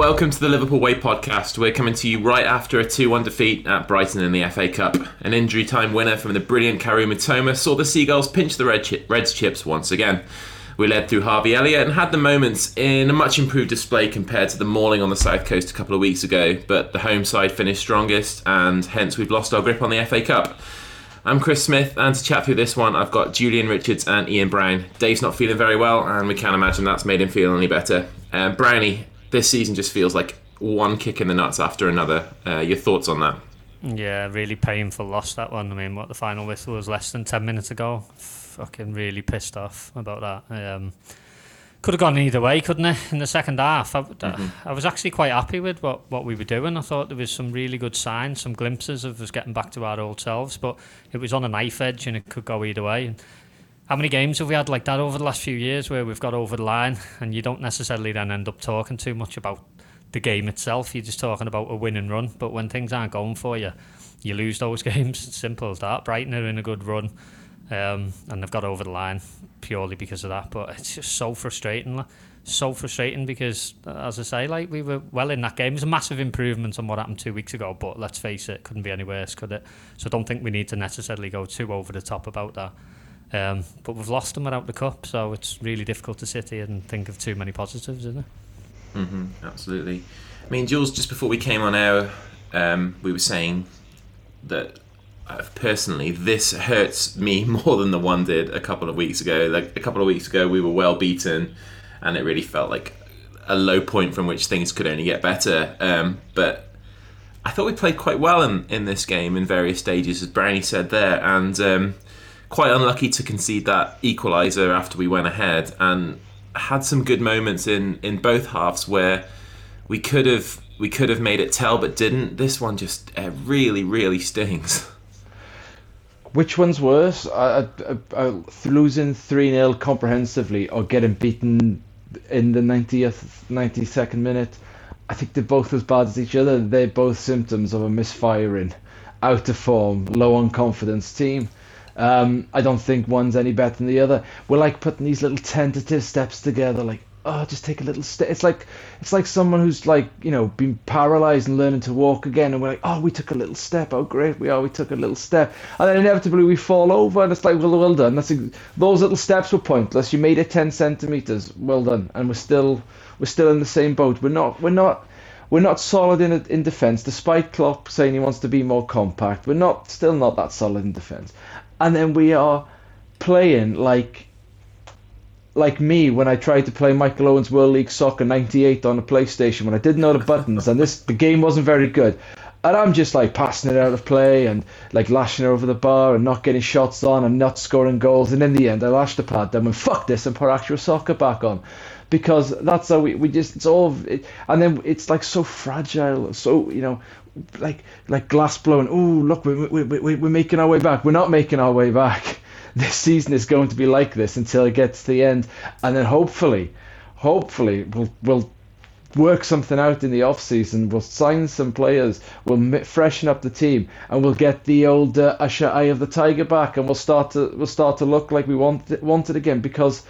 Welcome to the Liverpool Way podcast. We're coming to you right after a 2 1 defeat at Brighton in the FA Cup. An injury time winner from the brilliant Kaoru Mitoma saw the Seagulls pinch the Red chi- Reds chips once again. We led through Harvey Elliott and had the moments in a much improved display compared to the mauling on the south coast a couple of weeks ago, but the home side finished strongest and hence we've lost our grip on the FA Cup. I'm Chris Smith, and to chat through this one, I've got Julian Richards and Ian Brown. Dave's not feeling very well, and we can't imagine that's made him feel any better. Um, Brownie, this season just feels like one kick in the nuts after another. Uh, your thoughts on that? Yeah, really painful loss that one. I mean, what the final whistle was less than 10 minutes ago. Fucking really pissed off about that. Um, could have gone either way, couldn't it? In the second half, I, mm-hmm. I was actually quite happy with what, what we were doing. I thought there was some really good signs, some glimpses of us getting back to our old selves, but it was on a knife edge and it could go either way. And how many games have we had like that over the last few years where we've got over the line and you don't necessarily then end up talking too much about the game itself? You're just talking about a win and run. But when things aren't going for you, you lose those games. It's simple as that. Brighton are in a good run um, and they've got over the line purely because of that. But it's just so frustrating. So frustrating because, as I say, like we were well in that game. It was a massive improvement on what happened two weeks ago, but let's face it, couldn't be any worse, could it? So I don't think we need to necessarily go too over the top about that. Um, but we've lost them without the cup, so it's really difficult to sit here and think of too many positives, isn't it? Mm-hmm, absolutely. I mean, Jules, just before we came on air, um, we were saying that uh, personally, this hurts me more than the one did a couple of weeks ago. Like a couple of weeks ago, we were well beaten, and it really felt like a low point from which things could only get better. Um, but I thought we played quite well in, in this game in various stages, as Brownie said there, and um, quite unlucky to concede that equaliser after we went ahead, and had some good moments in in both halves where we could have we could have made it tell but didn't. This one just uh, really really stings. Which one's worse? Uh, uh, losing 3 0 comprehensively or getting beaten in the 90th, 92nd minute? I think they're both as bad as each other. They're both symptoms of a misfiring, out of form, low on confidence team. Um, I don't think one's any better than the other. We're like putting these little tentative steps together, like oh, just take a little step. It's like it's like someone who's like you know been paralyzed and learning to walk again, and we're like, oh, we took a little step. Oh, great, we are. We took a little step, and then inevitably we fall over, and it's like, well, well done. That's those little steps were pointless. You made it ten centimeters. Well done, and we're still we're still in the same boat. We're not we're not. We're not solid in in defence, despite Klopp saying he wants to be more compact. We're not still not that solid in defence, and then we are playing like like me when I tried to play Michael Owen's World League Soccer 98 on a PlayStation when I didn't know the buttons and this the game wasn't very good. And I'm just like passing it out of play and like lashing it over the bar and not getting shots on and not scoring goals. And in the end, I lashed the pad down and fuck this and put Actua Soccer back on because that's how we, we just, it's all, it, and then it's like so fragile, so, you know, like like glass blowing. Oh, look, we, we, we, we're making our way back. We're not making our way back. This season is going to be like this until it gets to the end, and then hopefully, hopefully we'll we'll work something out in the off season. We'll sign some players. We'll freshen up the team, and we'll get the old uh, Usher Eye of the Tiger back, and we'll start to we'll start to look like we want it, want it again because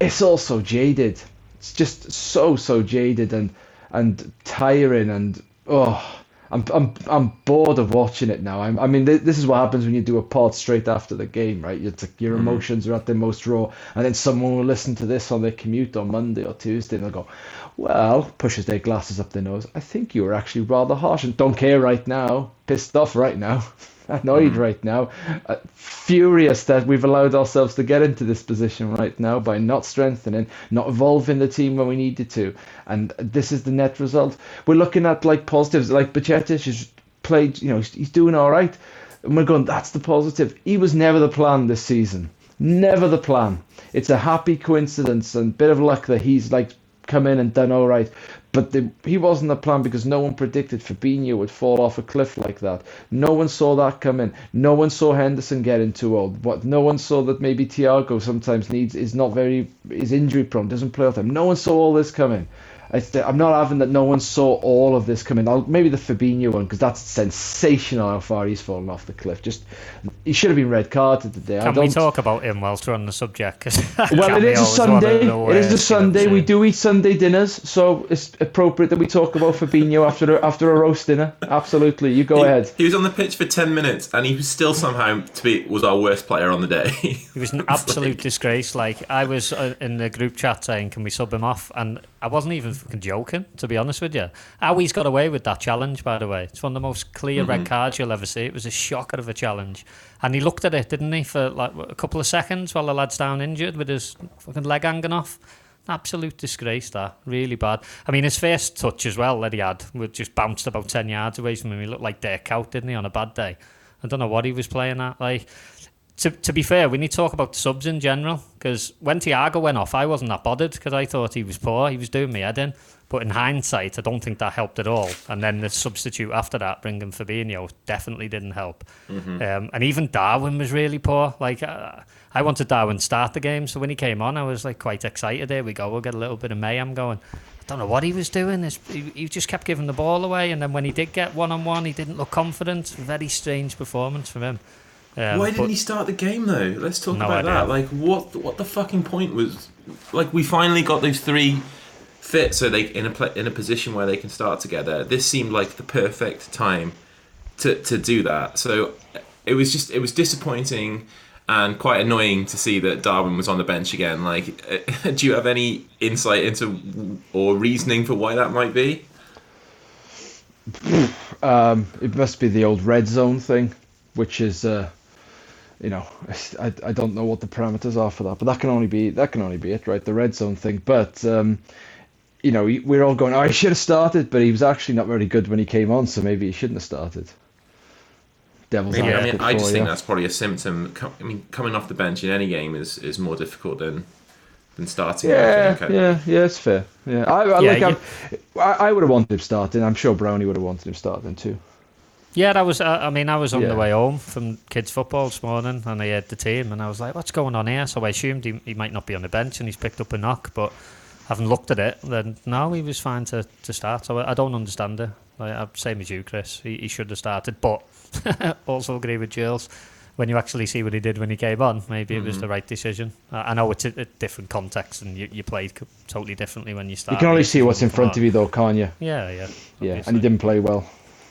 it's all so jaded. It's just so so jaded and and tiring and oh I'm, I'm, I'm bored of watching it now. I'm, I mean, th- this is what happens when you do a pod straight after the game, right? It's like your mm-hmm. emotions are at their most raw, and then someone will listen to this on their commute on Monday or Tuesday, and they'll go, "Well," pushes their glasses up their nose. I think you were actually rather harsh and don't care right now, pissed off right now. annoyed mm. right now, uh, furious that we've allowed ourselves to get into this position right now by not strengthening, not evolving the team when we needed to, and this is the net result. We're looking at like positives, like Bajcetic has played, you know, he's doing all right, and we're going, that's the positive. He was never the plan this season. Never the plan. It's a happy coincidence and bit of luck that he's like come in and done all right. But the, he wasn't the plan because no one predicted Fabinho would fall off a cliff like that. No one saw that coming. No one saw Henderson getting too old. But no one saw that maybe Thiago sometimes needs is not very is injury prone, doesn't play all the time. No one saw all this coming. I'm not having that no one saw all of this coming. I'll, maybe the Fabinho one because that's sensational how far he's fallen off the cliff. Just he should have been red carded today. Can we talk about him whilst we're on the subject? well, it is a Sunday. It is a Sunday. We do eat Sunday dinners, so it's appropriate that we talk about Fabinho after a, after a roast dinner? Absolutely. You go he, ahead. He was on the pitch for ten minutes, and he was still somehow to be was our worst player on the day. He was an absolute like... disgrace. Like I was uh, in the group chat saying, "Can we sub him off?" And I wasn't even fucking joking, to be honest with you. How he's got away with that challenge, by the way. It's one of the most clear mm-hmm. red cards you'll ever see. It was a shocker of a challenge, and he looked at it, didn't he, for like a couple of seconds while the lad's down injured with his fucking leg hanging off. Absolute disgrace, that. Really bad. I mean, his first touch as well that he had was just bounced about 10 yards away from him. He looked like Dirk Kuyt, didn't he, on a bad day? I don't know what he was playing at. Like, to, to be fair, we need to talk about the subs in general because when Thiago went off, I wasn't that bothered because I thought he was poor. He was doing me head in. But in hindsight, I don't think that helped at all. And then the substitute after that, bringing Fabinho, definitely didn't help. Mm-hmm. Um, and even Darwin was really poor. Like, uh, I wanted Darwin to start the game, so when he came on, I was like quite excited. There we go, we'll get a little bit of mayhem going. I don't know what he was doing. He, he just kept giving the ball away, and then when he did get one on one, he didn't look confident. Very strange performance from him. Um, Why didn't he start the game though? Let's talk no about idea. that. Like, what what the fucking point was? Like, we finally got those three fit, so they in a in a position where they can start together. This seemed like the perfect time to to do that. So it was just it was disappointing and quite annoying to see that Darwin was on the bench again. Like, do you have any insight into or reasoning for why that might be? Um, it must be the old red zone thing, which is, uh, you know, I, I don't know what the parameters are for that, but that can only be that can only be it, right? The red zone thing. But um, you know, we're all going, oh, he should have started, but he was actually not very good when he came on, so maybe he shouldn't have started devil's yeah, I mean, I just think that's probably a symptom. I mean, coming off the bench in any game is, is more difficult than than starting. Yeah, yeah, yeah, it's fair. Yeah, I, I yeah, like. I, I would have wanted him starting. I'm sure Brownie would have wanted him starting too. Yeah, that was. Uh, I mean, I was on yeah. the way home from kids' football this morning, and I heard the team, and I was like, "What's going on here?" So I assumed he, he might not be on the bench, and he's picked up a knock. But having looked at it, then no, he was fine to, to start. So I, I don't understand it. Like, same as you, Chris. He, he should have started, but also agree with Jules. When you actually see what he did when he came on, maybe mm-hmm. it was the mm-hmm. right decision. I know it's a, a different context, and you, you played totally differently when you started. You can only see what's in front of you, though, can't you? Yeah, yeah. Obviously. Yeah, and he didn't play well.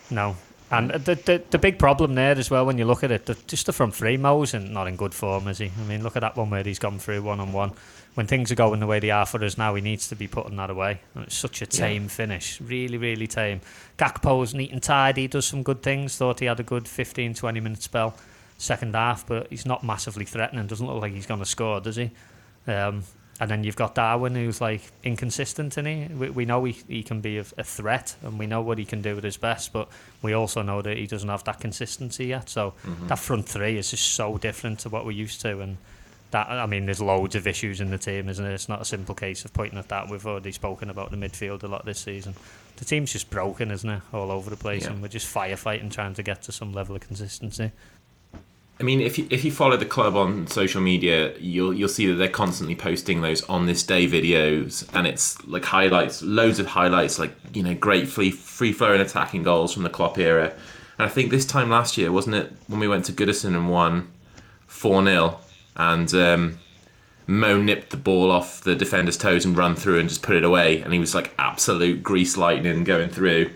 No, and the, the the big problem there as well when you look at it, the, just the front three, Mo's and not in good form, is he? I mean, look at that one where he's gone through one on one. When things are going the way they are for us now, he needs to be putting that away. And it's such a tame yeah. finish, really, really tame. Gakpo's neat and tidy, does some good things. Thought he had a good 15, 20 minute spell second half, but he's not massively threatening. Doesn't look like he's going to score, does he? Um, and then you've got Darwin, who's like inconsistent, and he we, we know he, he can be a, a, threat, and we know what he can do at his best, but we also know that he doesn't have that consistency yet. So mm-hmm. that front three is just so different to what we're used to, and that I mean, there's loads of issues in the team, isn't it? It's not a simple case of pointing at that. We've already spoken about the midfield a lot this season. The team's just broken, isn't it? All over the place, yeah. and we're just firefighting trying to get to some level of consistency. I mean, if you, if you follow the club on social media, you'll you'll see that they're constantly posting those on this day videos, and it's like highlights, loads of highlights, like you know, great free free flowing attacking goals from the Klopp era. And I think this time last year, wasn't it, when we went to Goodison and won four 0 and um, Mo nipped the ball off the defender's toes and run through and just put it away, and he was like absolute grease lightning going through.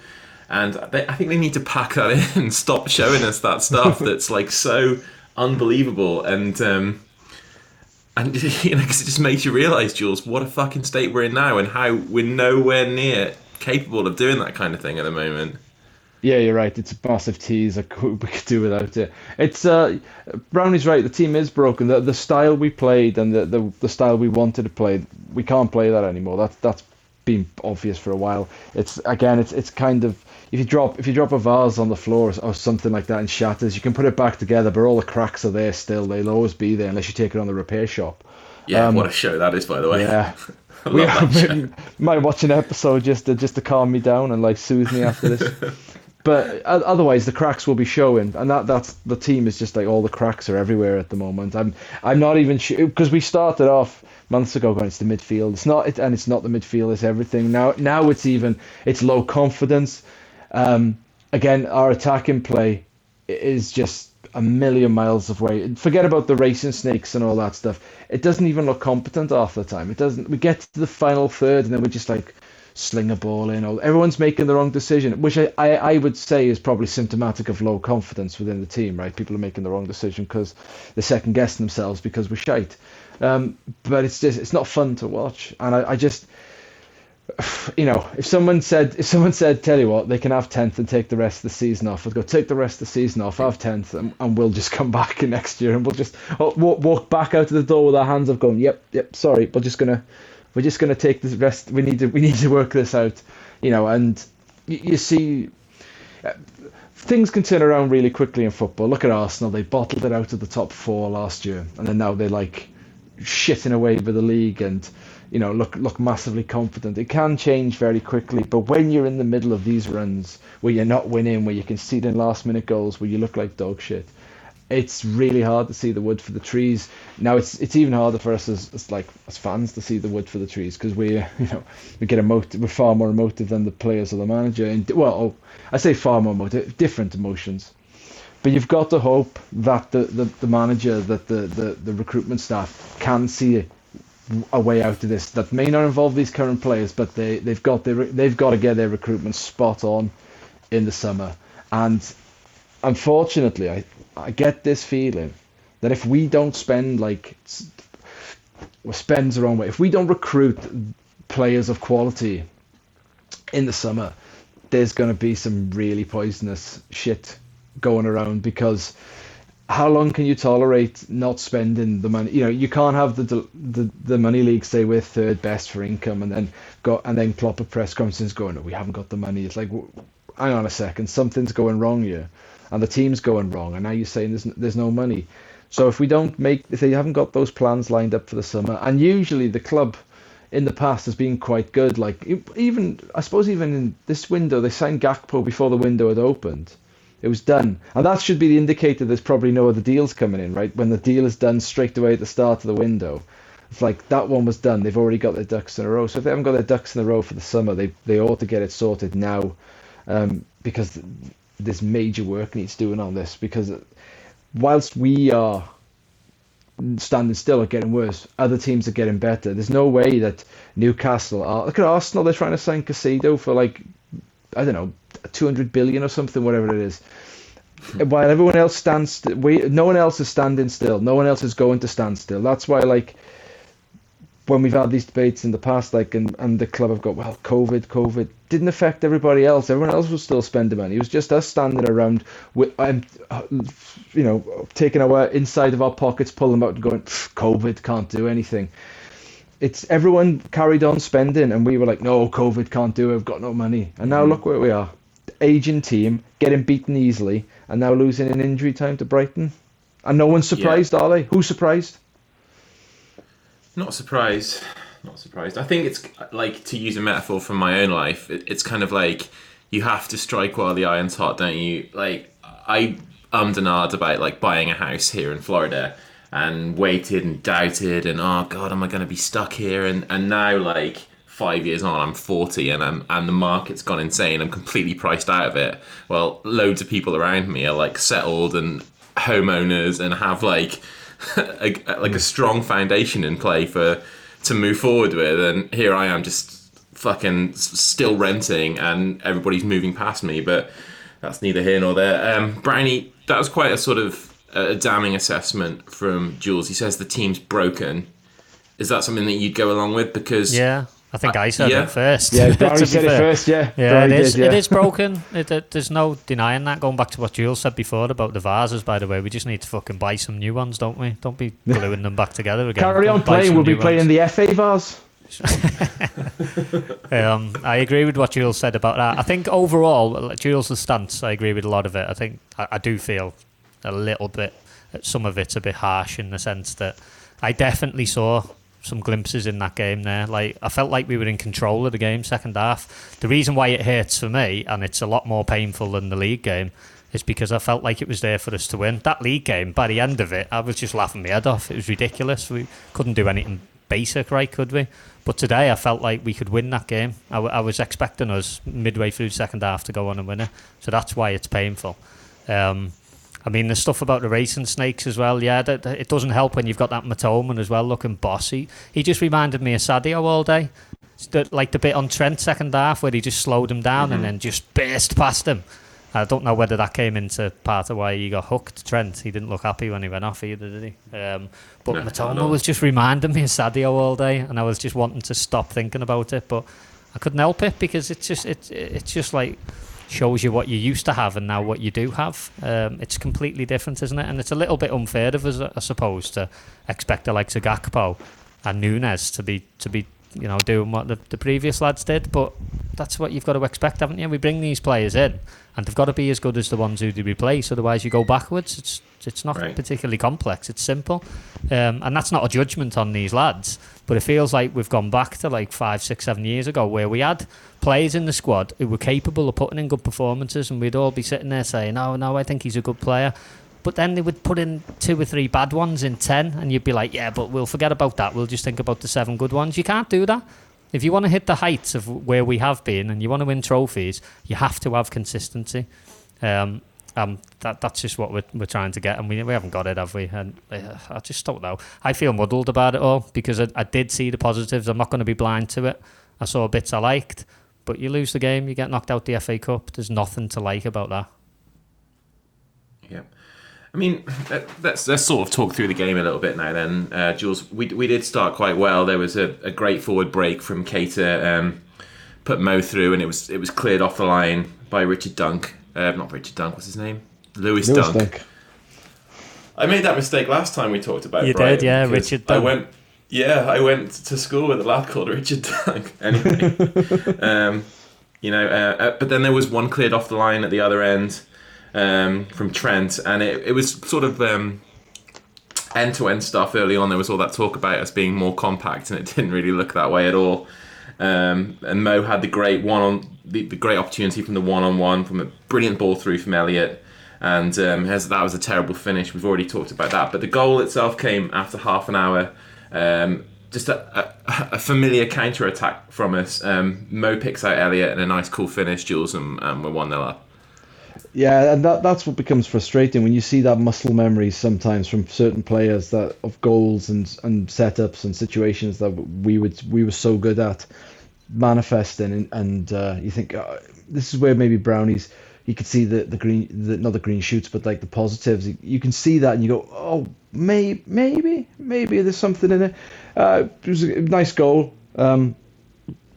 And they, I think they need to pack that in and stop showing us that stuff that's like so unbelievable. And um, and you know because it just makes you realize Jules what a fucking state we're in now and how we're nowhere near capable of doing that kind of thing at the moment. Yeah you're right. It's a massive tease I could, we could do without it. It's uh Brownie's right. The team is broken. The, the style we played and the, the the style we wanted to play we can't play that anymore. That's that's been obvious for a while. It's again it's it's kind of if you drop if you drop a vase on the floor or something like that and shatters, you can put it back together, but all the cracks are there still. They'll always be there unless you take it on the repair shop. Yeah, um, what a show that is, by the way. Yeah. we might watch an episode just to just to calm me down and like soothe me after this. but otherwise, the cracks will be showing, and that that's the team is just like all the cracks are everywhere at the moment. I'm I'm not even sure because we started off months ago going it's the midfield. It's not, it, and it's not the midfield. It's everything now. Now it's even it's low confidence. Um, again, our attacking play is just a million miles away. Forget about the racing snakes and all that stuff. It doesn't even look competent half the time. It doesn't. We get to the final third and then we're just like sling a ball in. Or everyone's making the wrong decision, which I, I, I would say is probably symptomatic of low confidence within the team. Right, people are making the wrong decision because they're second guessing themselves because we're shite. Um, but it's just it's not fun to watch, and I, I just you know, if someone said, if someone said, tell you what, they can have tenth and take the rest of the season off, I'd go take the rest of the season off, have tenth, and, and we'll just come back next year and we'll just oh, walk, walk back out of the door with our hands up, going, yep, yep, sorry, we're just gonna, we're just gonna take the rest. We need to, we need to work this out, you know, and you, you see. Uh, things can turn around really quickly in football. Look at Arsenal; they bottled it out of the top four last year, and then now they're like shitting away with the league and you know, look look massively confident. It can change very quickly, but when you're in the middle of these runs where you're not winning, where you can see in last minute goals, where you look like dog shit, it's really hard to see the wood for the trees. Now it's it's even harder for us as, as like as fans to see the wood for the trees because we you know we get emotive, we're far more emotive than the players or the manager, and well, oh, I say far more emotive, different emotions. But you've got to hope that the, the, the manager, that the, the, the recruitment staff can see a way out of this that may not involve these current players, but they they've got their they've got to get their recruitment spot on in the summer. And unfortunately, I I get this feeling that if we don't spend like well, spends the wrong way, if we don't recruit players of quality in the summer, there's going to be some really poisonous shit going around because how long can you tolerate not spending the money? You know, you can't have the the, the money league say we're third best for income, and then go and then Klopp at press conferences going, no, we haven't got the money. It's like, hang on a second, something's going wrong here, and the team's going wrong, and now you're saying there's there's no money. So if we don't make, if they haven't got those plans lined up for the summer, and usually the club in the past has been quite good. Like even I suppose even in this window, they signed Gakpo before the window had opened it was done. And that should be the indicator there's probably no other deals coming in, right? When the deal is done straight away at the start of the window. It's like that one was done. They've already got their ducks in a row. So if they haven't got their ducks in a row for the summer, they they ought to get it sorted now, um, because this major work needs doing on this. Because whilst we are standing still or getting worse, other teams are getting better. There's no way that Newcastle are. Look at Arsenal. They're trying to sign Caicedo for like I don't know 200 billion or something, whatever it is. While everyone else stands, we no one else is standing still. No one else is going to stand still. That's why, like, when we've had these debates in the past, like, and, and the club have got, well, COVID, COVID didn't affect everybody else. Everyone else was still spending money. It was just us standing around with, um, you know, taking our inside of our pockets, pulling them out, and going, COVID can't do anything it's everyone carried on spending, and we were like, no, COVID can't do it. We've got no money. And now mm. look where we are aging team, getting beaten easily, and now losing in injury time to Brighton. And no one's surprised, yeah. are they? Who's surprised? Not surprised. Not surprised. I think it's like to use a metaphor from my own life. It's kind of like you have to strike while the iron's hot, don't you? Like I ummed and about like buying a house here in Florida and waited and doubted and oh god, am I going to be stuck here? And and now like five years on, I'm 40 and I'm, and the market's gone insane. I'm completely priced out of it. Well, loads of people around me are like settled and homeowners and have like a, like a strong foundation in play for to move forward with. And here I am just fucking still renting and everybody's moving past me. But that's neither here nor there. Um, Brownie, that was quite a sort of a damning assessment from Jules. He says the team's broken. Is that something that you'd go along with? Because yeah, I think I said yeah. it first. Yeah, Barry said fair. it first. Yeah, yeah, Barry it is. Did, yeah. It is broken. It, it, there's no denying that. Going back to what Jules said before about the vases, by the way, we just need to fucking buy some new ones, don't we? Don't be gluing them back together again. Carry on playing. We'll be playing the FA vase. um, I agree with what Jules said about that. I think overall, Jules' stance, I agree with a lot of it. I think I, I do feel a little bit, some of it a bit harsh in the sense that I definitely saw some glimpses in that game there. Like I felt like we were in control of the game second half. The reason why it hurts for me and it's a lot more painful than the league game is because I felt like it was there for us to win. That league game, by the end of it, I was just laughing my head off. It was ridiculous. We couldn't do anything basic right, could we? But today I felt like we could win that game. I, w- I was expecting us midway through second half to go on and win it. So that's why it's painful. Um, I mean, the stuff about the racing snakes as well. Yeah, that, that, it doesn't help when you've got that Mitoma as well looking bossy. He just reminded me of Sadio all day. the, like the bit on Trent second half where he just slowed him down and then just burst past him. I don't know whether that came into part of why he got hooked. Trent, he didn't look happy when he went off either, did he? Um, but No, Mitoma was just reminding me of Sadio all day, and I was just wanting to stop thinking about it, but I couldn't help it because it's just it, it's just like shows you what you used to have and now what you do have. Um, it's completely different, isn't it? And it's a little bit unfair of us, I suppose, to expect the likes of Gakpo and Nunez to be to be you know doing what the, the previous lads did. But that's what you've got to expect, haven't you? We bring these players in, and they've got to be as good as the ones who they replace. Otherwise, you go backwards. It's it's not Right. particularly complex. It's simple, um, and that's not a judgment on these lads. But it feels like we've gone back to like five, six, seven years ago, where we had players in the squad who were capable of putting in good performances, and we'd all be sitting there saying, "Oh no, I think he's a good player." But then they would put in two or three bad ones in ten, and you'd be like, "Yeah, but we'll forget about that. We'll just think about the seven good ones." You can't do that. If you want to hit the heights of where we have been, and you want to win trophies, you have to have consistency. Um, um, that that's just what we're, we're trying to get, and we, we haven't got it, have we? And uh, I just don't know. I feel muddled about it all because I, I did see the positives. I'm not going to be blind to it. I saw bits I liked, but you lose the game, you get knocked out the FA Cup. There's nothing to like about that. Yeah. I mean, let- let's let's sort of talk through the game a little bit now. Then, uh, Jules, we we did start quite well. There was a, a great forward break from Keita, um, put Mo through, and it was it was cleared off the line by Richard Dunk. Uh, not Richard Dunk. What's his name? Lewis, Lewis Dunk. Dunk. I made that mistake last time we talked about. You Brighton did, yeah, because Richard I went. Yeah, I went to school with a lad called Richard Dunk. Anyway, um, you know, uh, uh, but then there was one cleared off the line at the other end um, from Trent, and it, it was sort of um, end-to-end stuff early on. There was all that talk about us being more compact, and it didn't really look that way at all. Um, and Mo had the great one on the, the great opportunity from the one-on-one from a brilliant ball through from Elliott, and um, has, that was a terrible finish. We've already talked about that, but the goal itself came after half an hour. Um, just a, a, a familiar counter attack from us. Um, Mo picks out Elliott and a nice cool finish, Jules, and, and we're one 0 up. Yeah, and that that's what becomes frustrating when you see that muscle memory sometimes from certain players that of goals and and setups and situations that we would we were so good at manifesting and, and uh, you think uh, this is where maybe Brownies you could see the the green the not the green shoots but like the positives. You, can see that and you go oh may, maybe maybe there's something in it. Uh, it was a nice goal. Um,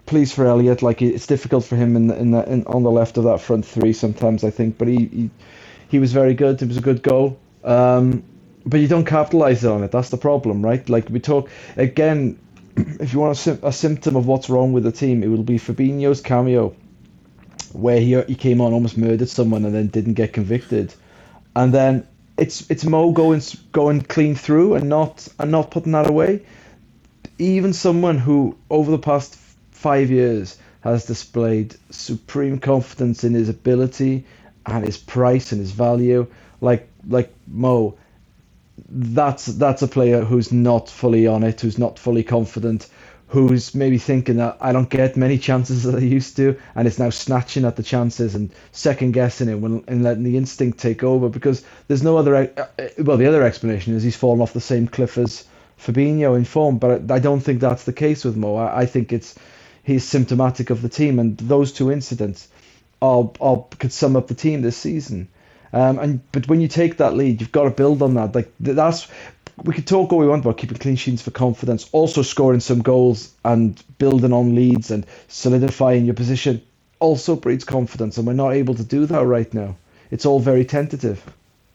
pleased for Elliott. Like it's difficult for him in the, in, the, in on the left of that front three sometimes. I think, but he he, he was very good. It was a good goal. Um, but you don't capitalize on it. That's the problem, right? Like we talk again. If you want a, a symptom of what's wrong with the team, it will be Fabinho's cameo, where he he came on almost murdered someone and then didn't get convicted, and then it's it's Mo going going clean through and not and not putting that away even someone who over the past five years has displayed supreme confidence in his ability and his price and his value like like Mo that's that's a player who's not fully on it who's not fully confident who's maybe thinking that I don't get many chances as I used to and is now snatching at the chances and second guessing it when, and letting the instinct take over because there's no other e- uh, well the other explanation is he's fallen off the same cliff as Fabinho in form, but I don't think that's the case with Mo. I, I think it's he's symptomatic of the team, and those two incidents are, are could sum up the team this season. Um, and but when you take that lead, you've got to build on that. Like that's we could talk all we want about keeping clean sheets for confidence, also scoring some goals and building on leads and solidifying your position also breeds confidence, and we're not able to do that right now. It's all very tentative.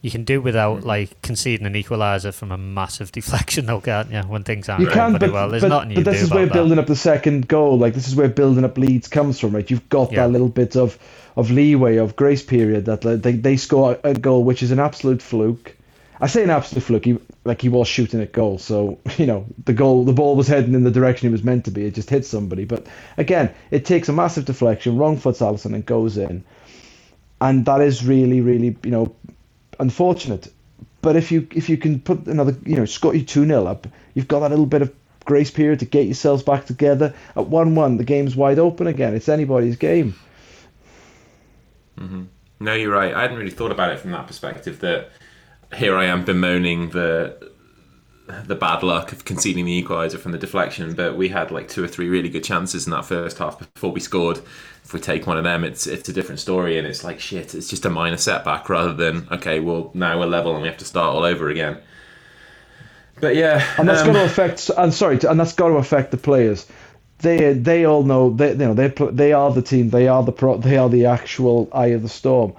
You can do without mm. like conceding an equaliser from a massive deflection, though, can't you? When things aren't You going can, pretty but, well, there's but, nothing you but this is where that. building up the second goal, like this is where building up leads comes from, right? You've got Yeah. that little bit of, of leeway, of grace period that like, they, they score a goal which is an absolute fluke. I say an absolute fluke, he, like he was shooting at goal, so you know the goal, the ball was heading in the direction it was meant to be. It just hit somebody, but again, it takes a massive deflection, wrong foots Alisson, and goes in, and that is really, really, you know, unfortunate. But if you if you can put another, you know, you two 0 up, you've got that little bit of grace period to get yourselves back together. At one one, the game's wide open again. It's anybody's game. Mm-hmm. No, you're right. I hadn't really thought about it from that perspective. That here I am bemoaning the the bad luck of conceding the equaliser from the deflection, but we had like two or three really good chances in that first half before we scored. If we take one of them, it's it's a different story, and it's like shit. It's just a minor setback rather than okay, well now we're level and we have to start all over again. But yeah, and that's um, going to affect. I'm sorry, and that's got to affect the players. They they all know they you know they they are the team. They are the pro. They are the actual eye of the storm,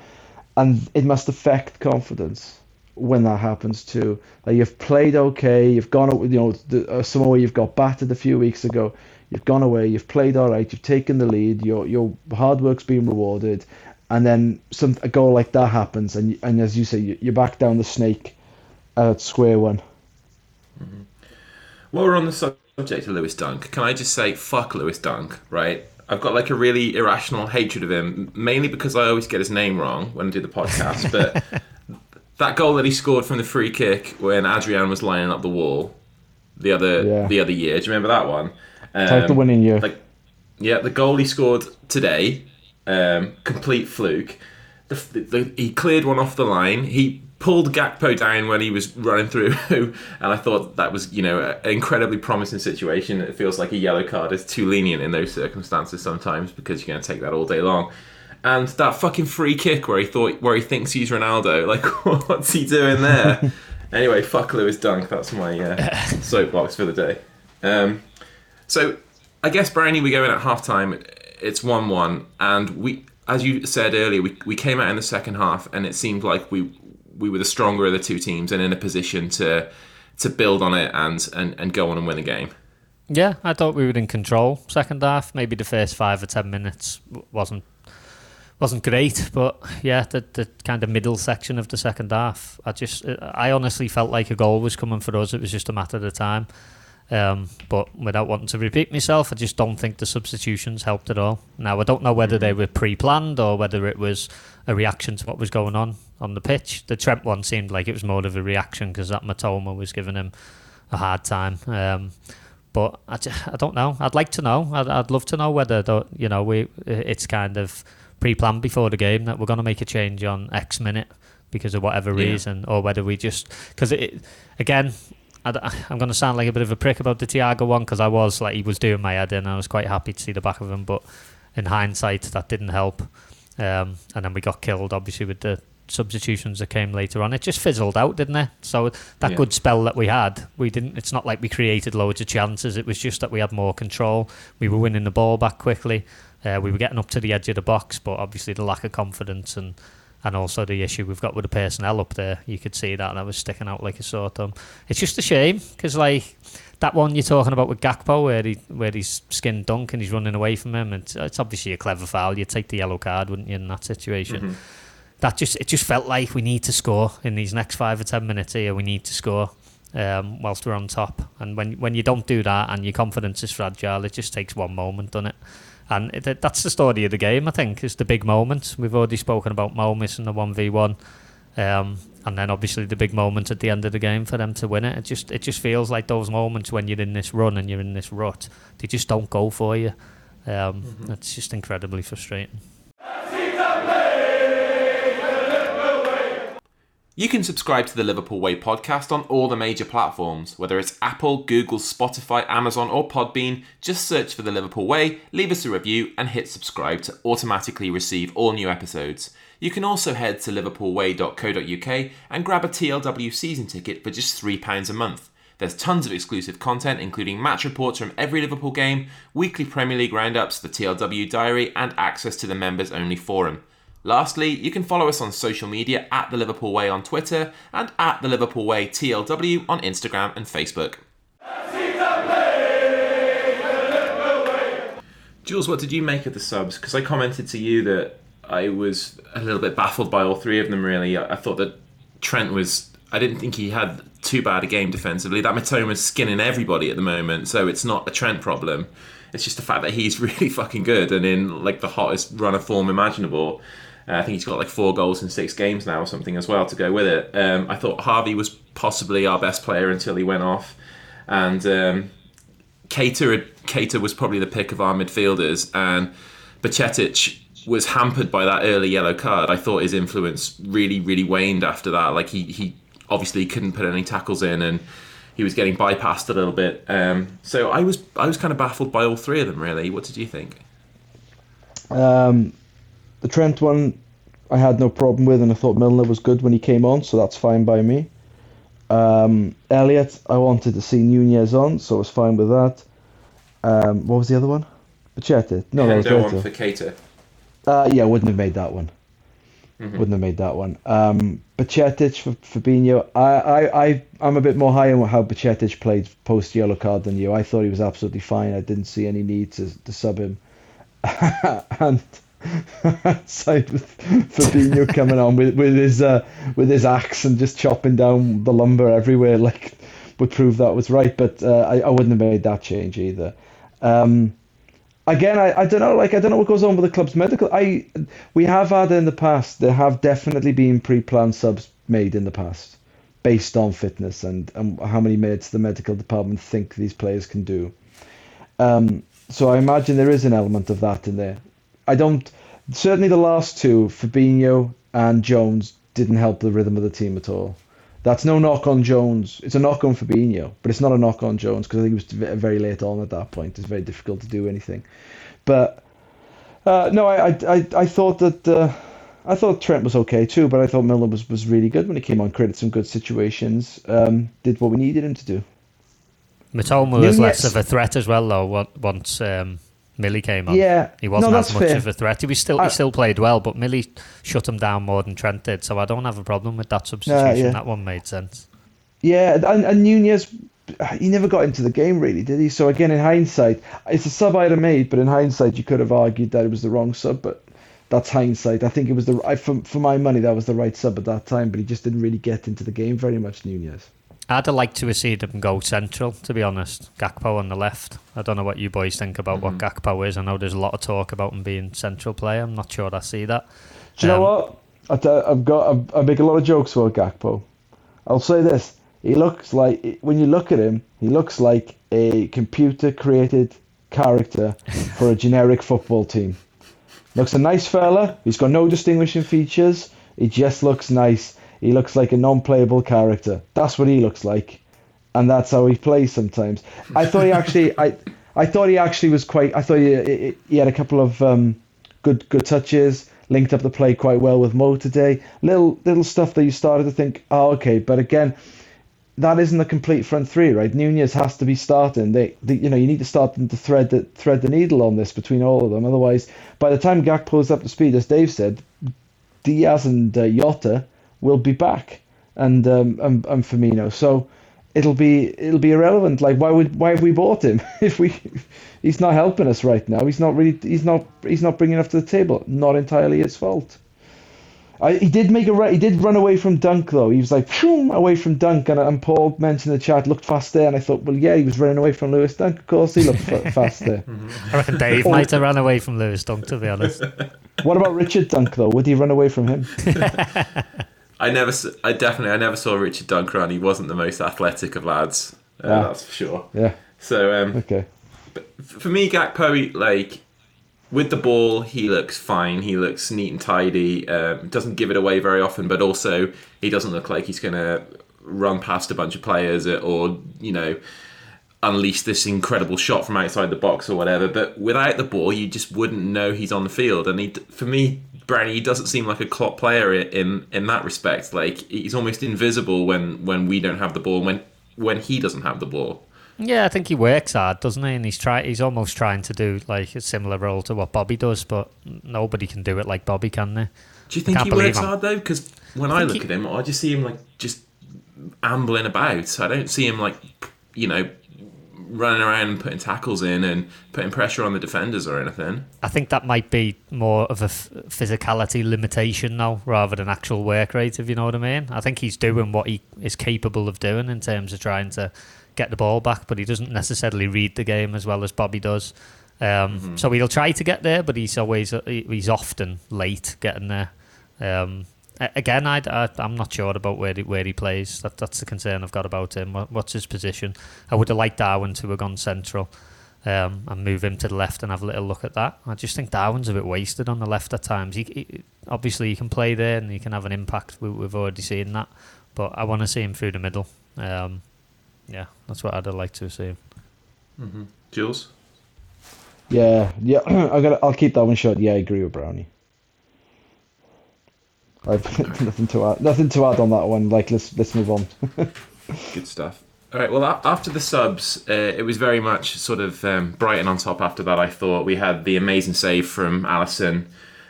and it must affect confidence when that happens too. Like you've played okay, you've gone you know the, uh, Samoa you've got battered a few weeks ago. You've gone away, you've played all right, you've taken the lead, your your hard work's been rewarded, and then some a goal like that happens, and and as you say, you're back down the snake at square one. Mm-hmm. While we're on the subject of Lewis Dunk, can I just say fuck Lewis Dunk, right? I've got like a really irrational hatred of him, mainly because I always get his name wrong when I do the podcast. But that goal that he scored from the free kick when Adrian was lining up the wall the other Yeah. the other year, do you remember that one? Um, Like the winning year. Like, yeah, the goal he scored today, um, complete fluke. The, the, he cleared one off the line. He pulled Gakpo down when he was running through, and I thought that was, you know, an incredibly promising situation. It feels like a yellow card is too lenient in those circumstances sometimes because you're going to take that all day long. And that fucking free kick where he thought, where he thinks he's Ronaldo, like what's he doing there? anyway, fuck Lewis Dunk. That's my uh, soapbox for the day. Um, so I guess Brownie, we go in at halftime. It's one-one, and we, as you said earlier, we, we came out in the second half, and it seemed like we we were the stronger of the two teams and in a position to to build on it and and, and go on and win the game. Yeah, I thought we were in control second half. Maybe the first five or ten minutes wasn't wasn't great, but yeah, the the kind of middle section of the second half, I just I honestly felt like a goal was coming for us. It was just a matter of time. Um, but without wanting to repeat myself, I just don't think the substitutions helped at all. Now I don't know whether they were pre-planned or whether it was a reaction to what was going on on the pitch. The Trent one seemed like it was more of a reaction because that Mitoma was giving him a hard time. Um, but I, ju- I don't know. I'd like to know. I'd, I'd love to know whether the, you know we it's kind of pre-planned before the game that we're going to make a change on X minute because of whatever Yeah. reason, or whether we just because it again. I, am going to sound like a bit of a prick about the Thiago one because I was like he was doing my head in. And I was quite happy to see the back of him, but in hindsight, that didn't help. Um, and then we got killed, obviously, with the substitutions that came later on. It just fizzled out, didn't it? So that Yeah. good spell that we had, we didn't. It's not like we created loads of chances. It was just that we had more control. We were winning the ball back quickly. Uh, we were getting up to the edge of the box, but obviously the lack of confidence and and also the issue we've got with the personnel up there. You could see that that was sticking out like a sore thumb. It's just a shame because like that one you're talking about with Gakpo, where he where he's skinned dunk and he's running away from him. It's it's obviously a clever foul. You'd take the yellow card, wouldn't you, in that situation? That just it just felt like we need to score in these next five or ten minutes here. We need to score. Um, whilst we're on top, and when when you don't do that and your confidence is fragile, it just takes one moment, doesn't it? And it, that's the story of the game, I think, is the big moments. We've already spoken about Mo missing the 1v1. Um, and then obviously the big moment at the end of the game for them to win it. It just it just feels like those moments when you're in this run and you're in this rut, they just don't go for you. Um, It's just incredibly frustrating. You can subscribe to the Liverpool Way podcast on all the major platforms, whether it's Apple, Google, Spotify, Amazon, or Podbean. Just search for the Liverpool Way, leave us a review, and hit subscribe to automatically receive all new episodes. You can also head to liverpoolway.co.uk and grab a TLW season ticket for just £3 a month. There's tons of exclusive content, including match reports from every Liverpool game, weekly Premier League roundups, the TLW diary, and access to the members only forum. Lastly, you can follow us on social media at The Liverpool Way on Twitter and at The Liverpool Way TLW on Instagram and Facebook. Jules, what did you make of the subs? Because I commented to you that I was a little bit baffled by all three of them, really. I, thought that Trent was. I didn't think he had too bad a game defensively. That Mitoma's skinning everybody at the moment, so it's not a Trent problem. It's just the fact that he's really fucking good and in like the hottest run of form imaginable. Uh, I think he's got like four goals in six games now or something as well to go with it. Um, I thought Harvey was possibly our best player until he went off, and um, Keita Keita was probably the pick of our midfielders, and Bajcetic was hampered by that early yellow card. I thought his influence really, really waned after that. Like he, he obviously couldn't put any tackles in, and he was getting bypassed a little bit. Um, so I was I was kind of baffled by all three of them. Really, what did you think? Um, the Trent one, I had no problem with, and I thought Milner was good when he came on, so that's fine by me. Um, Elliott, I wanted to see Nunez on, so I was fine with that. Um, what was the other one? Bachete. No, that was Hendo later. on for Keita. Uh, yeah, I wouldn't have made that one. Mm-hmm. Wouldn't have made that one. Um, Bajcetic for Fabinho. I, I, I, I'm a bit more high on how Bajcetic played post yellow card than you. I thought he was absolutely fine. I didn't see any need to, to sub him. and side with Fabinho coming on with, with his uh, with his axe and just chopping down the lumber everywhere, like would prove that was right. But uh, I, I wouldn't have made that change either. Um, again, I, I don't know. Like I don't know what goes on with the club's medical. I we have had in the past. There have definitely been pre-planned subs made in the past, based on fitness and, and how many minutes the medical department think these players can do. Um, so I imagine there is an element of that in there. I don't. Certainly, the last two, Fabinho and Jones, didn't help the rhythm of the team at all. That's no knock on Jones. It's a knock on Fabinho, but it's not a knock on Jones because I think he was very late on at that point. It's very difficult to do anything. But uh, no, I, I, I, I thought that uh, I thought Trent was okay too, but I thought Milner was, was really good when he came on. Created some good situations. Um, did what we needed him to do. Mitoma was less of a threat as well, though. Once um, Millie came on, Yeah, he wasn't no, as much fair. of a threat. He was still I- he still played well, but Millie shut him down more than Trent did. So I don't have a problem with that substitution. yeah. That one made sense. Yeah, and, and Nunez, he never got into the game really, did he? So again, in hindsight, it's a sub I'd have made, but in hindsight, you could have argued that it was the wrong sub. But that's hindsight. I think it was the I, for for my money that was the right sub at that time, but he just didn't really get into the game very much. Nunez. I'd have liked to have seen him go central, to be honest. Gakpo on the left. I don't know what you boys think about what Gakpo is. I know there's a lot of talk about him being central player. I'm not sure I see that. Do you know Um, what? I, I've got I, I make a lot of jokes about Gakpo. I'll say this: he looks like when you look at him, he looks like a computer-created character for a generic football team. Looks a nice fella. He's got no distinguishing features. He just looks nice. He looks like a non-playable character. That's what he looks like, and that's how he plays sometimes. I thought he actually, I, I thought he actually was quite. I thought he, he, had a couple of um, good good touches. Linked up the play quite well with Mo today. Little little stuff that you started to think, oh okay, but again, that isn't a complete front three, right? Nunez has to be starting. They, they you know, you need to start them to thread the thread the needle on this between all of them. Otherwise, by the time Gakpo's up to speed, as Dave said, Diaz and uh, will be back, and um, and, and Firmino. So it'll be it'll be irrelevant. Like why would why have we bought him if we he's not helping us right now? He's not really he's not he's not bringing enough to the table. Not entirely his fault. I, he did make a he did run away from Dunk though. He was like phew, away from Dunk, and, and Paul mentioned in the chat looked fast there, and I thought, well, yeah, he was running away from Lewis Dunk. Of course, he looked fa- fast there. I reckon Dave might have ran away from Lewis Dunk, to be honest. What about Richard Dunk though? Would he run away from him? I never, I definitely, I never saw Richard Dunk run. He wasn't the most athletic of lads. Uh, Ah. That's for sure. Yeah. So um, Okay. for me, Gakpo, like with the ball, he looks fine. He looks neat and tidy. Um, doesn't give it away very often, but also he doesn't look like he's gonna run past a bunch of players or you know unleash this incredible shot from outside the box or whatever. But without the ball, you just wouldn't know he's on the field. And he, for me, Brownie, he doesn't seem like a Klopp player in in that respect. Like he's almost invisible when when we don't have the ball. When when he doesn't have the ball. Yeah, I think he works hard, doesn't he? And he's try he's almost trying to do like a similar role to what Bobby does, but nobody can do it like Bobby can. They? Do you think he works hard though? Because when I, think look he- at him, I just see him like just ambling about. I don't see him like you know running around and putting tackles in and putting pressure on the defenders or anything. I think that might be more of a f- physicality limitation now rather than actual work rate, if you know what I mean. I think he's doing what he is capable of doing in terms of trying to get the ball back, but he doesn't necessarily read the game as well as Bobby does. Um, So he'll try to get there, but he's always he's often late getting there. Um, again, I, I I'm not sure about where he, where he plays. That that's the concern I've got about him. What, what's his position? I would have liked Darwin to have gone central um, and move him to the left and have a little look at that. I just think Darwin's a bit wasted on the left at times. He, he, obviously, he can play there and he can have an impact. We, we've already seen that, but I want to see him through the middle. Um, yeah, that's what I'd have liked to see. Mm-hmm. Jules. Yeah, yeah. I got. I'll keep that one short. Yeah, I agree with Brownie. I've nothing to add. Nothing to add on that one. Like, let's let's move on. Good stuff. All right. Well, after the subs, uh, it was very much sort of um, Brighton on top. After that, I thought we had the amazing save from Alisson,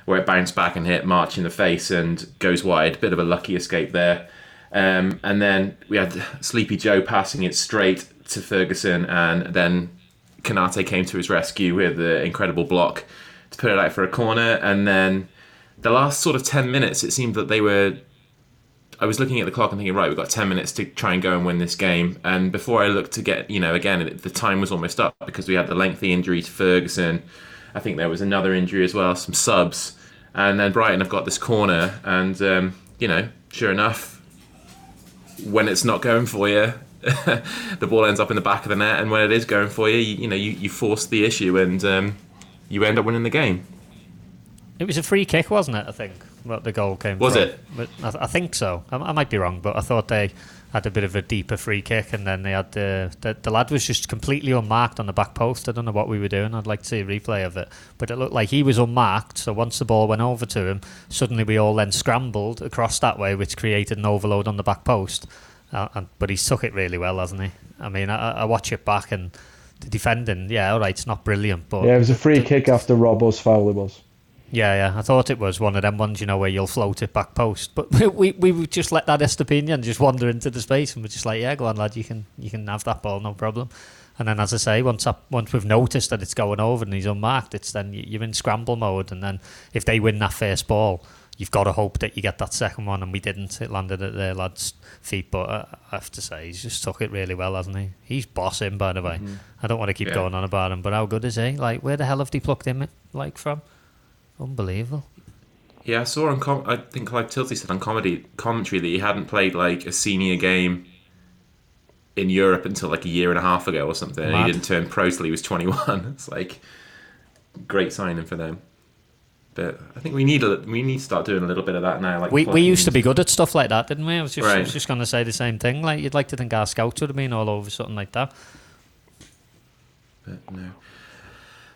where it bounced back and hit March in the face and goes wide. Bit of a lucky escape there. Um, and then we had Sleepy Joe passing it straight to Ferguson, and then Konate came to his rescue with the incredible block to put it out for a corner. And then the last sort of 10 minutes, it seemed that they were. I was looking at the clock and thinking, right, we've got 10 minutes to try and go and win this game. And before I looked to get, you know, again, the time was almost up because we had the lengthy injury to Ferguson. I think there was another injury as well, some subs. And then Brighton have got this corner. And, um, you know, sure enough, when it's not going for you, the ball ends up in the back of the net, and when it is going for you, you, you know you, you force the issue, and um, you end up winning the game. It was a free kick, wasn't it? I think what the goal came. Was from. it? But I, I think so. I, I, might be wrong, but I thought they had a bit of a deeper free kick, and then they had the, the the lad was just completely unmarked on the back post. I don't know what we were doing. I'd like to see a replay of it, but it looked like he was unmarked. So once the ball went over to him, suddenly we all then scrambled across that way, which created an overload on the back post uh, and, but he took it really well, hasn't he? I mean, I, I watch it back and the defending, yeah, all right, it's not brilliant, but yeah, it was a free the, kick after Robbo's foul. It was. Yeah, yeah, I thought it was one of them ones, you know, where you'll float it back post. But we we, just let that Estupiñán just wander into the space, and we're just like, yeah, go on, lad, you can you can have that ball, no problem. And then, as I say, once up, once we've noticed that it's going over and he's unmarked, it's then you're in scramble mode. And then if they win that first ball, you've got to hope that you get that second one, and we didn't. It landed at the lad's feet, but I have to say he's just took it really well, hasn't he? He's bossing, by the way. Mm-hmm. I don't want to keep yeah. going on about him, but how good is he? Like, where the hell have they plucked him like from? Unbelievable. Yeah, I saw on com- I think like Tilty said on comedy commentary that he hadn't played like a senior game in Europe until like a year and a half ago or something. And he didn't turn pro till he was 21. It's like great signing for them. But I think we need a, we need to start doing a little bit of that now. Like we, we used to be good at stuff like that, didn't we? I was just, right. just going to say the same thing. Like you'd like to think our scouts would have been all over something like that. But no.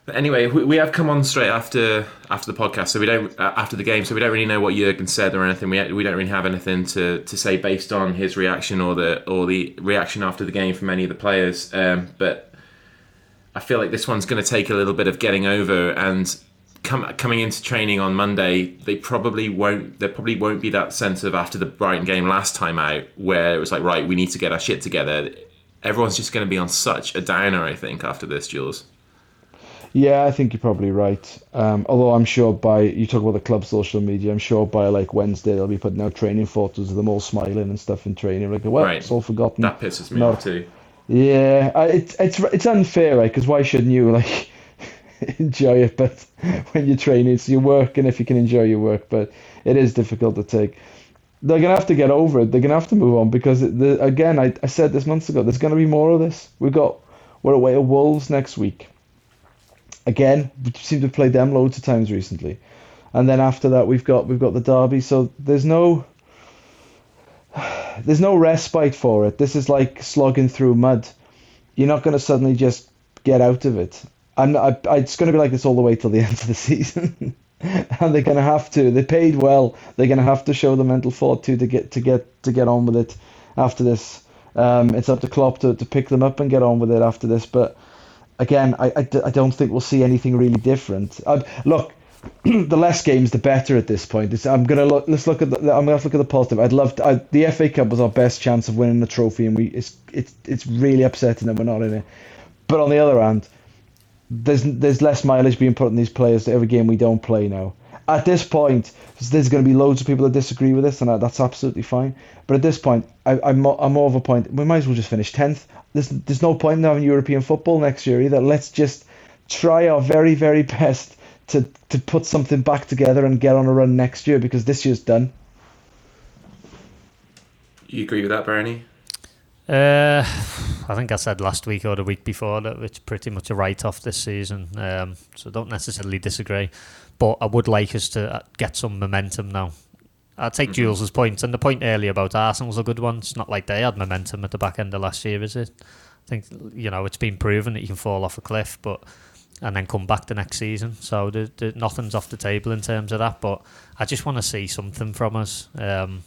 But anyway, we, we have come on straight after after the podcast, so we don't uh, after the game, so we don't really know what Jurgen said or anything. We we don't really have anything to, to say based on his reaction or the or the reaction after the game from any of the players. Um, but I feel like this one's going to take a little bit of getting over and com- coming into training on Monday, they probably won't. There probably won't be that sense of after the Brighton game last time out, where it was like, right, we need to get our shit together. Everyone's just going to be on such a downer, I think, after this, Jules. Yeah, I think you're probably right. Um, although I'm sure by you talk about the club social media, I'm sure by like Wednesday they'll be putting out training photos of them all smiling and stuff in training. Like, well, right. it's all forgotten. That pisses me off too. Yeah, it's it's it's unfair, right? Because why shouldn't you like? enjoy it. But when you're training, it's your work, and if you can enjoy your work, but it is difficult to take. They're gonna have to get over it. They're gonna have to move on because the, again, I, I said this months ago. There's gonna be more of this. We got we're away at Wolves next week. Again, we seem to have played them loads of times recently, and then after that we've got we've got the derby. So there's no there's no respite for it. This is like slogging through mud. You're not going to suddenly just get out of it. I'm I, it's going to be like this all the way till the end of the season. and they're going to have to. They paid well. They're going to have to show the mental fortitude to get to get to get on with it after this. Um, it's up to Klopp to, to pick them up and get on with it after this. But again, I, I, I don't think we'll see anything really different. Uh, look, the less games, the better at this point. It's, I'm gonna look. Let's look at. The, I'm gonna look at the positive. I'd love to, I, the FA Cup was our best chance of winning the trophy, and we it's it's it's really upsetting that we're not in it. But on the other hand, there's there's less mileage being put on these players every game we don't play now. At this point, there's going to be loads of people that disagree with this, and that's absolutely fine. But at this point, I, I'm I'm more of a point. We might as well just finish tenth. There's there's no point in having European football next year either. Let's just try our very very best to to put something back together and get on a run next year because this year's done. You agree with that, Bernie? Uh, I think I said last week or the week before that it's pretty much a write off this season. Um, so don't necessarily disagree, but I would like us to uh, get some momentum now. I'd take Jules's point, and the point earlier about Arsenal was a good one. It's not like they had momentum at the back end of last year, is it? I think you know it's been proven that you can fall off a cliff, but and then come back the next season. So the, the, nothing's off the table in terms of that. But I just want to see something from us. Um,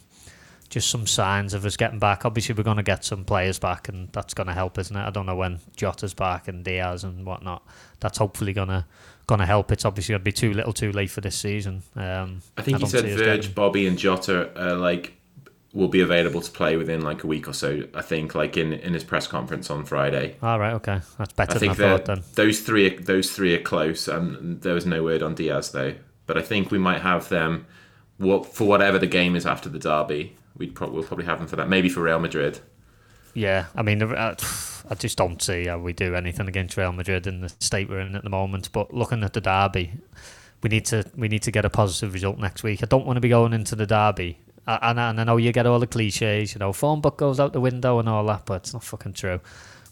just some signs of us getting back. Obviously, we're going to get some players back, and that's going to help, isn't it? I don't know when Jota's back and Diaz and whatnot. That's hopefully going to going to help. It's obviously going to be too little, too late for this season. Um, I think I he said Verge, Bobby, and Jota are like will be available to play within like a week or so. I think like in in his press conference on Friday. All right, okay, that's better I think than I thought. Then those three are, those three are close. Um, there was no word on Diaz though, but I think we might have them. What for whatever the game is after the derby, we'd pro- we'll probably have them for that. Maybe for Real Madrid. Yeah, I mean, uh, I just don't see how we do anything against Real Madrid in the state we're in at the moment. But looking at the derby, we need to we need to get a positive result next week. I don't want to be going into the derby, and, and I know you get all the cliches, you know, phone book goes out the window and all that, but it's not fucking true.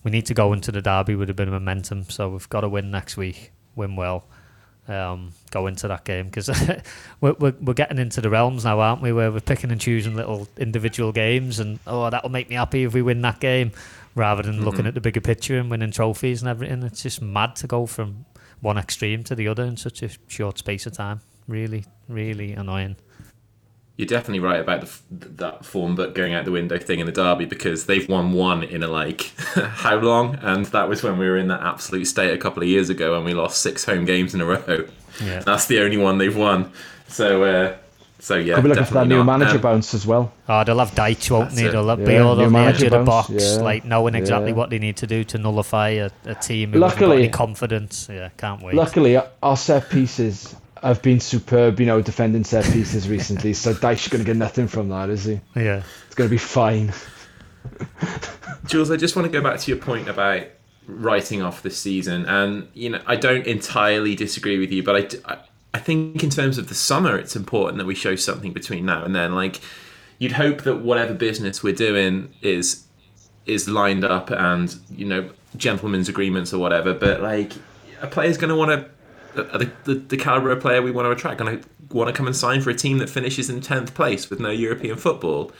We need to go into the derby with a bit of momentum, so we've got to win next week, win well. Um, go into that game because we're, we're, we're getting into the realms now, aren't we? Where we're picking and choosing little individual games, and oh, that'll make me happy if we win that game, rather than looking at the bigger picture and winning trophies and everything. It's just mad to go from one extreme to the other in such a short space of time. Really, really annoying. You're definitely right about the, that form book going out the window thing in the derby because they've won one in a like how long, and that was when we were in that absolute state a couple of years ago and we lost six home games in a row. Yeah. That's the only one they've won. So, uh, so yeah, Could be looking for that definitely new not. manager Um, bounce as well. Oh, they'll have Dyche, won't That's they? it. They'll be Yeah, all on the edge manager of the box, yeah, like knowing exactly yeah. what they need to do to nullify a, a team who hasn't got Luckily- any confidence. Yeah, can't wait. Luckily, our set pieces have been superb, you know, defending set pieces recently. So Dyche going to get nothing from that, is he? Yeah. It's going to be fine. Jules, I just want to go back to your point about writing off this season, and you know, I don't entirely disagree with you, but I, I think in terms of the summer, it's important that we show something between now and then. Like, you'd hope that whatever business we're doing is is lined up and you know gentlemen's agreements or whatever. But like, a player's going to want to. The, the, the caliber of player we want to attract going to want to come and sign for a team that finishes in 10th place with no European football.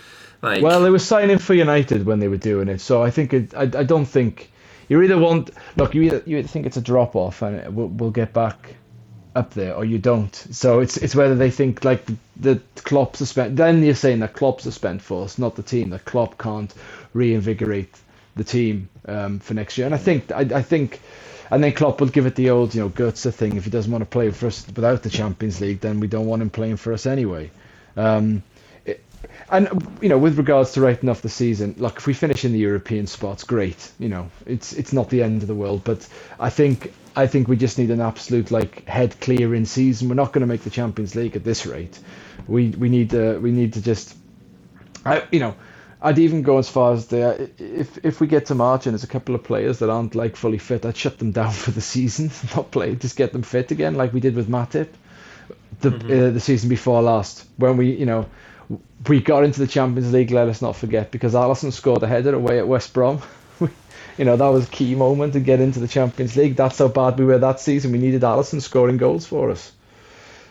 Like, Well, they were signing for United when they were doing it, so I think it, I, I don't think you either want look you either you either think it's a drop off and we'll, we'll get back up there or you don't. So it's it's whether they think like the, the Klopp's a spent. Then you're saying that Klopp's a spent us, not the team. That Klopp can't reinvigorate the team um, for next year. And I think I, I think. And then Klopp will give it the old, you know, guts thing. If he doesn't want to play for us without the Champions League, then we don't want him playing for us anyway. Um, and you know, with regards to writing off the season, look, if we finish in the European spots, great. You know, it's it's not the end of the world, but I think I think we just need an absolute like head clearing season. We're not going to make the Champions League at this rate. We we need to we need to just, I you know. I'd even go as far as the if if we get to March and there's a couple of players that aren't like fully fit, I'd shut them down for the season, not play, just get them fit again, like we did with Matip, the uh, the season before last, when we you know we got into the Champions League. Let us not forget because Alisson scored a header away at West Brom. you know that was a key moment to get into the Champions League. That's how bad we were that season. We needed Alisson scoring goals for us.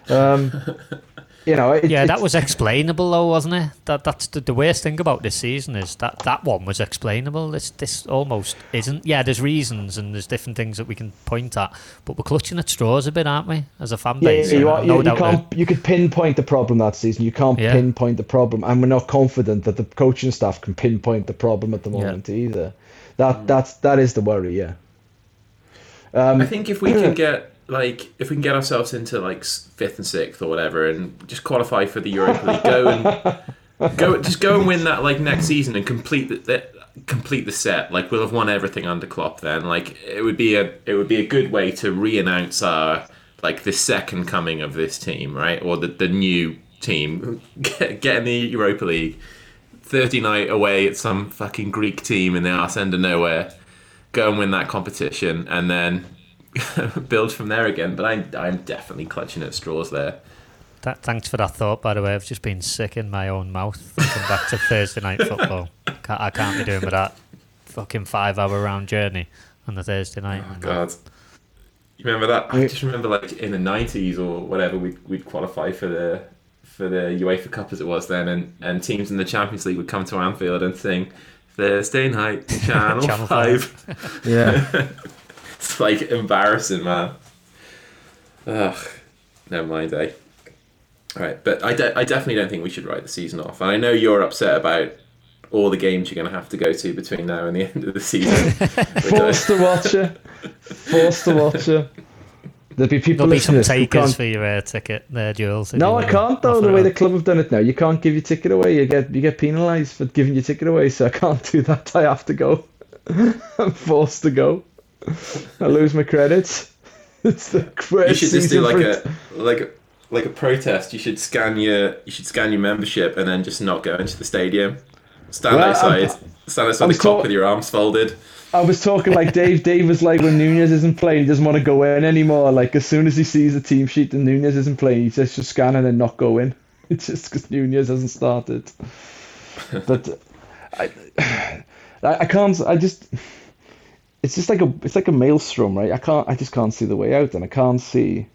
Um, you know, it, Yeah, that was explainable though, wasn't it? That that's the, the worst thing about this season is that that one was explainable. This this almost isn't. Yeah, there's reasons and there's different things that we can point at, but we're clutching at straws a bit, aren't we, as a fan Yeah, base? you, Uh, are, no you, you can't. You could pinpoint the problem that season. You can't Yeah. pinpoint the problem, and we're not confident that the coaching staff can pinpoint the problem at the Yeah. moment either. That that's that is the worry. Yeah. Um, I think if we can get like if we can get ourselves into like fifth and sixth or whatever, and just qualify for the Europa League, go and go just go and win that like next season and complete the, the complete the set. Like we'll have won everything under Klopp. Then like it would be a it would be a good way to re-announce our like the second coming of this team, right? Or the the new team get, in the Europa League. Thursday night away at some fucking Greek team in the arse end of nowhere go and win that competition and then build from there again. But I'm, I'm definitely clutching at straws there. That, thanks for that thought, by the way. I've just been sick in my own mouth thinking back to Thursday night football. Can't, I can't be doing with that fucking five hour round journey on the Thursday night. Oh, God. You remember that? I just remember like in the 90s or whatever, we'd, we'd qualify for the for the UEFA Cup as it was then, and, and teams in the Champions League would come to Anfield and sing Thursday night Channel, Channel 5. Yeah. It's like embarrassing, man. Ugh, never mind, eh? All right, but I, de- I definitely don't think we should write the season off. And I know you're upset about all the games you're going to have to go to between now and the end of the season. which I- Forced to watch it. Forced to watch it. There'll be people There'll be some to this who takers can't- for your uh, ticket there, Jules. No, I can't though. The way up. the club have done it now, you can't give your ticket away. You get you get penalised for giving your ticket away. So I can't do that. I have to go. I'm forced to go. I lose my credits. It's the you should just do like a like a like a protest. You should scan your you should scan your membership and then just not go into the stadium. Stand Well, outside. I'm- stand outside I'm the clock talk- with your arms folded. I was talking like Dave. Dave was like when Nunez isn't playing, he doesn't want to go in anymore. Like as soon as he sees the team sheet and Nunez isn't playing, he says just scan and then not go in. It's just because Nunez hasn't started. But I, I, I can't. I just. It's just like a. It's like a maelstrom, right? I can't. I just can't see the way out, and I can't see.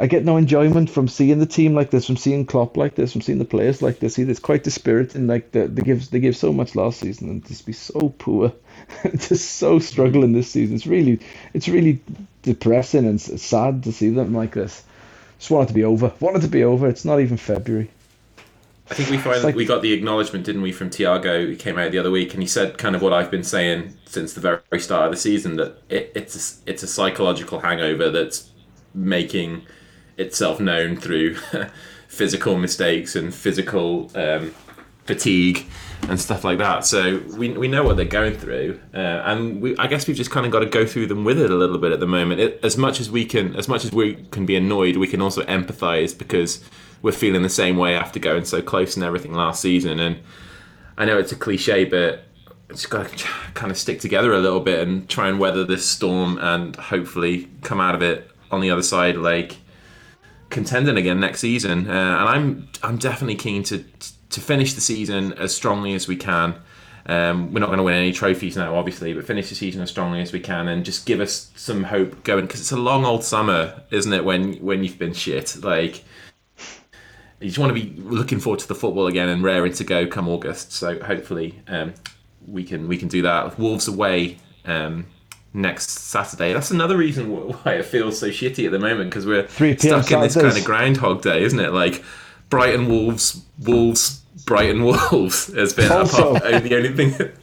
I get no enjoyment from seeing the team like this, from seeing Klopp like this, from seeing the players like this. See, it's quite dispiriting. Like the, they give they give so much last season and just be so poor, just so struggling this season. It's really it's really depressing and sad to see them like this. Just want it to be over. Want it to be over. It's not even February. I think we finally like- we got the acknowledgement, didn't we, from Thiago? He came out the other week and he said kind of what I've been saying since the very start of the season that it, it's a, it's a psychological hangover that's making itself known through physical mistakes and physical um, fatigue and stuff like that. So we, we know what they're going through, uh, and we, I guess we've just kind of got to go through them with it a little bit at the moment. It, as much as we can, as much as we can be annoyed, we can also empathise because we're feeling the same way after going so close and everything last season. And I know it's a cliche, but it's got to kind of stick together a little bit and try and weather this storm and hopefully come out of it on the other side like contending again next season. Uh, and I'm I'm definitely keen to to finish the season as strongly as we can. Um, we're not going to win any trophies now, obviously, but finish the season as strongly as we can and just give us some hope going because it's a long old summer, isn't it? When when you've been shit, like you just want to be looking forward to the football again and raring to go come August. So hopefully um, we can we can do that. Wolves away um, next Saturday. That's another reason why it feels so shitty at the moment because we're 3 p.m. stuck in this kind of groundhog day, isn't it? Like Brighton Wolves, Wolves, Brighton Wolves has been Also- apart, the only thing. That,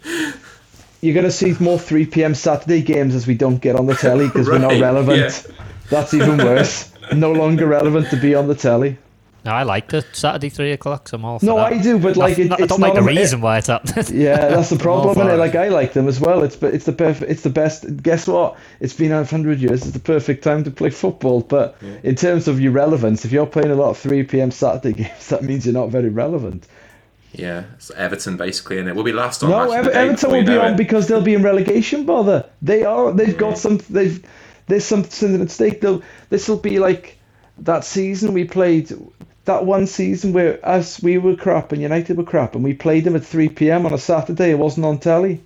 You're gonna see more 3 p.m. Saturday games as we don't get on the telly because we're not relevant. yeah. That's even worse. no longer relevant to be on the telly. No, I like the Saturday three o'clock. So I'm all for No, that. I do, but Not- like it, not- it's I don't not like the a- reason why it's up. Yeah, that's the problem. for innit? it. Like I like them as well. It's but it's the perfect. It's the best. Guess what? It's been out hundred years. It's the perfect time to play football. But in terms of your relevance, if you're playing a lot of three p.m. Saturday games, that means you're not very relevant. yeah, it's Everton basically, and it will be last on. No, match Ever- the day Everton will be on it. because they'll be in relegation bother. They are. They've got some. They've. There's something at stake. They'll. This will be like that season we played. That one season where us we were crap and United were crap, and we played them at 3 p.m. on a Saturday. It wasn't on telly.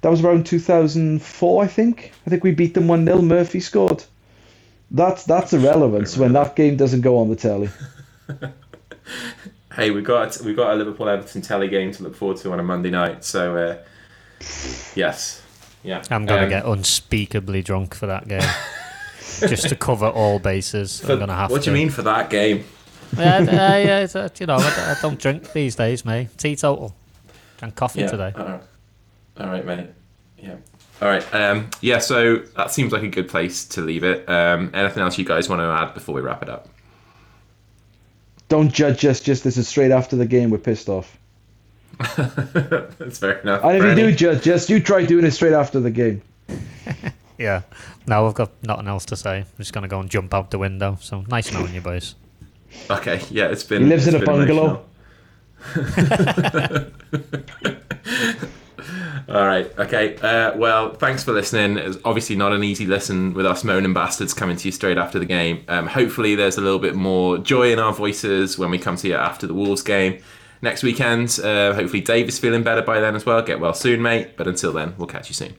That was around 2004, I think. I think we beat them one 0 Murphy scored. That's that's irrelevance when that game doesn't go on the telly. Hey, we got we got a Liverpool Everton telly game to look forward to on a Monday night. So uh, yes, yeah. I'm gonna Um, get unspeakably drunk for that game, just to cover all bases. for- I'm gonna have what to. do you mean for that game? Yeah, yeah, yeah, it's, uh, you know, I, I don't drink these days, mate. Teetotal. Drank coffee today. All right. all right, mate. Yeah. All right. Um, yeah. So that seems like a good place to leave it. Um, anything else you guys want to add before we wrap it up? Don't judge us. Just this is straight after the game. We're pissed off. That's fair enough. And if you Bernie? do judge us, you try doing it straight after the game. Yeah. No, I've got nothing else to say. I'm just gonna go and jump out the window. So nice knowing you boys. Okay. Yeah. It's been. He lives in a bungalow. All right. Okay. Uh, well, thanks for listening. It's obviously not an easy listen with us moaning bastards coming to you straight after the game. Um, hopefully, there's a little bit more joy in our voices when we come to you after the Wolves game next weekend. Uh, hopefully, Dave is feeling better by then as well. Get well soon, mate. But until then, we'll catch you soon.